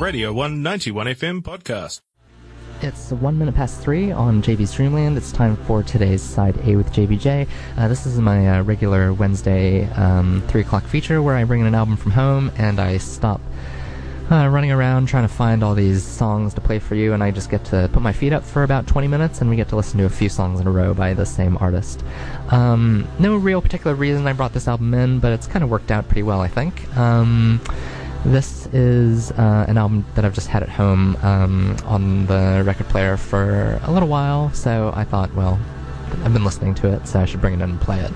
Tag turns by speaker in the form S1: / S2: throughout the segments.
S1: Radio 191 FM podcast.
S2: It's one minute past three on JB's Dreamland. It's time for today's Side A with JBJ. Uh, this is my uh, regular Wednesday um, 3 o'clock feature where I bring in an album from home and I stop uh, running around trying to find all these songs to play for you, and I just get to put my feet up for about 20 minutes and we get to listen to a few songs in a row by the same artist. Um, no real particular reason I brought this album in, but it's kind of worked out pretty well, I think. Um, this is uh, an album that I've just had at home um, on the record player for a little while, so I thought, well, I've been listening to it, so I should bring it in and play it.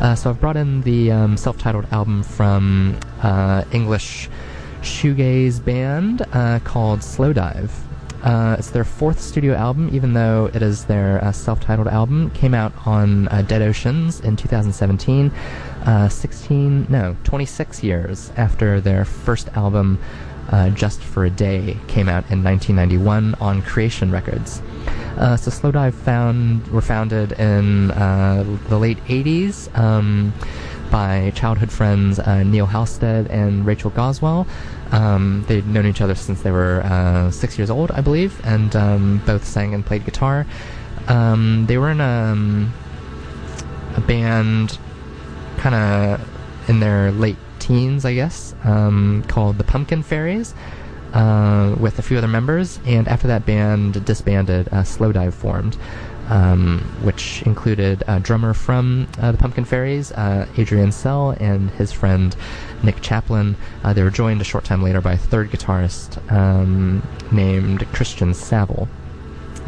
S2: Uh, so I've brought in the um, self-titled album from uh, English shoegaze band uh, called Slowdive. Uh, it's their fourth studio album, even though it is their uh, self-titled album. Came out on uh, Dead Oceans in 2017, uh, 16 no 26 years after their first album, uh, Just for a Day, came out in 1991 on Creation Records. Uh, so Slowdive found were founded in the late 80s. Um, by childhood friends Neil Halstead and Rachel Goswell. Um, they'd known each other since they were uh, six years old, I believe, and um, both sang and played guitar. Um, they were in a, um, a band kind of in their late teens, I guess, um, called the Pumpkin Fairies. Uh, with a few other members, and after that band disbanded, uh, Slowdive formed um, which included a drummer from uh, the Pumpkin Fairies, uh, Adrian Sell, and his friend Nick Chaplin. Uh, they were joined a short time later by a third guitarist um, named Christian Savill.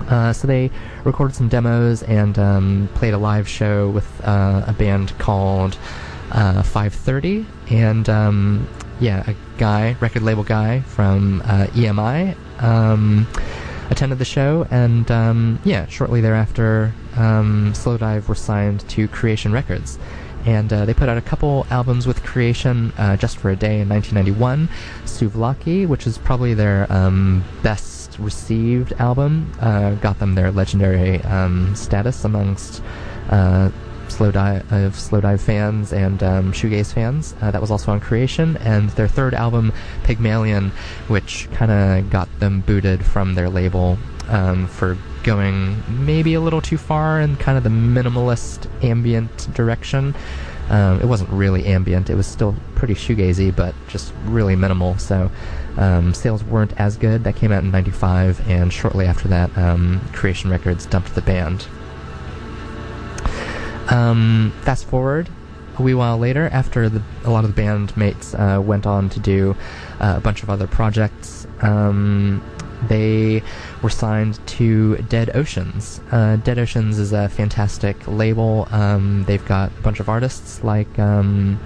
S2: Uh, so they recorded some demos and um, played a live show with uh, a band called uh, 530, and um, yeah, a guy, record label guy from EMI. Attended the show, and um, yeah, shortly thereafter, um, Slowdive were signed to Creation Records. And uh, they put out a couple albums with Creation uh, just for a day in 1991. Souvlaki, which is probably their um, best received album, uh, got them their legendary um, status amongst uh, Slowdive of Slowdive fans and um, shoegaze fans. Uh, that was also on Creation, and their third album, Pygmalion, which kind of got them booted from their label um, for going maybe a little too far in kind of the minimalist ambient direction. Um, it wasn't really ambient; it was still pretty shoegazy, but just really minimal. So um, sales weren't as good. That came out in '95, and shortly after that, um, Creation Records dumped the band. Um, fast forward a wee while later, after the, a lot of the bandmates uh, went on to do uh, a bunch of other projects, um, they were signed to Dead Oceans. Uh, Dead Oceans is a fantastic label. Um, they've got a bunch of artists like um,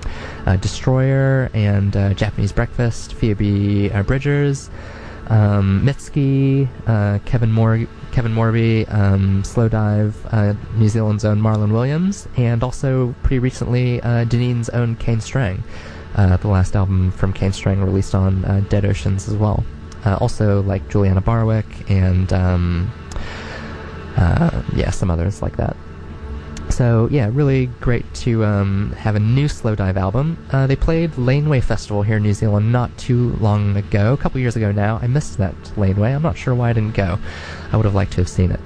S2: uh, Destroyer and uh, Japanese Breakfast, Phoebe uh, Bridgers, um, Mitski, Kevin Moore. Kevin Morby, um, Slowdive, uh, New Zealand's own Marlon Williams, and also pretty recently uh, own Kane Strang. Uh, the last album from Kane Strang released on uh, Dead Oceans as well. Uh, also like Juliana Barwick and um, uh, yeah, some others like that. So yeah, really great to um, have a new Slowdive album. Uh, they played Laneway Festival here in New Zealand not too long ago, a couple years ago now. I missed that Laneway. I'm not sure why I didn't go. I would have liked to have seen it.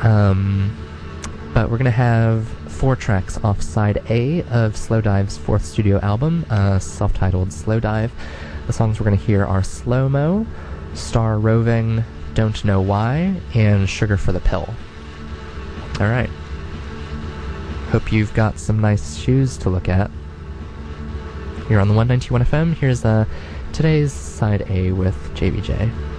S2: Um, but we're gonna have four tracks off side A of Slowdive's fourth studio album, uh, self-titled Slowdive. The songs we're gonna hear are Slow Mo, Star Roving, Don't Know Why, and Sugar for the Pill. All right. Hope you've got some nice shoes to look at. You're on the 191 FM. Here's uh, today's side A with JBJ.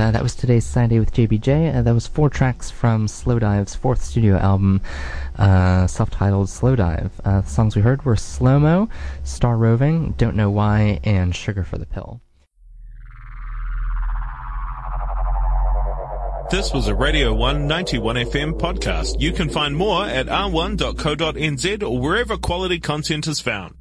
S2: Uh, that was today's A with JBJ. Uh, that was four tracks from Slowdive's fourth studio album, uh, self-titled Slowdive. Uh, the songs we heard were Slow Mo, Star Roving, Don't Know Why, and Sugar for the Pill.
S1: This was a Radio 191 FM podcast. You can find more at r1.co.nz or wherever quality content is found.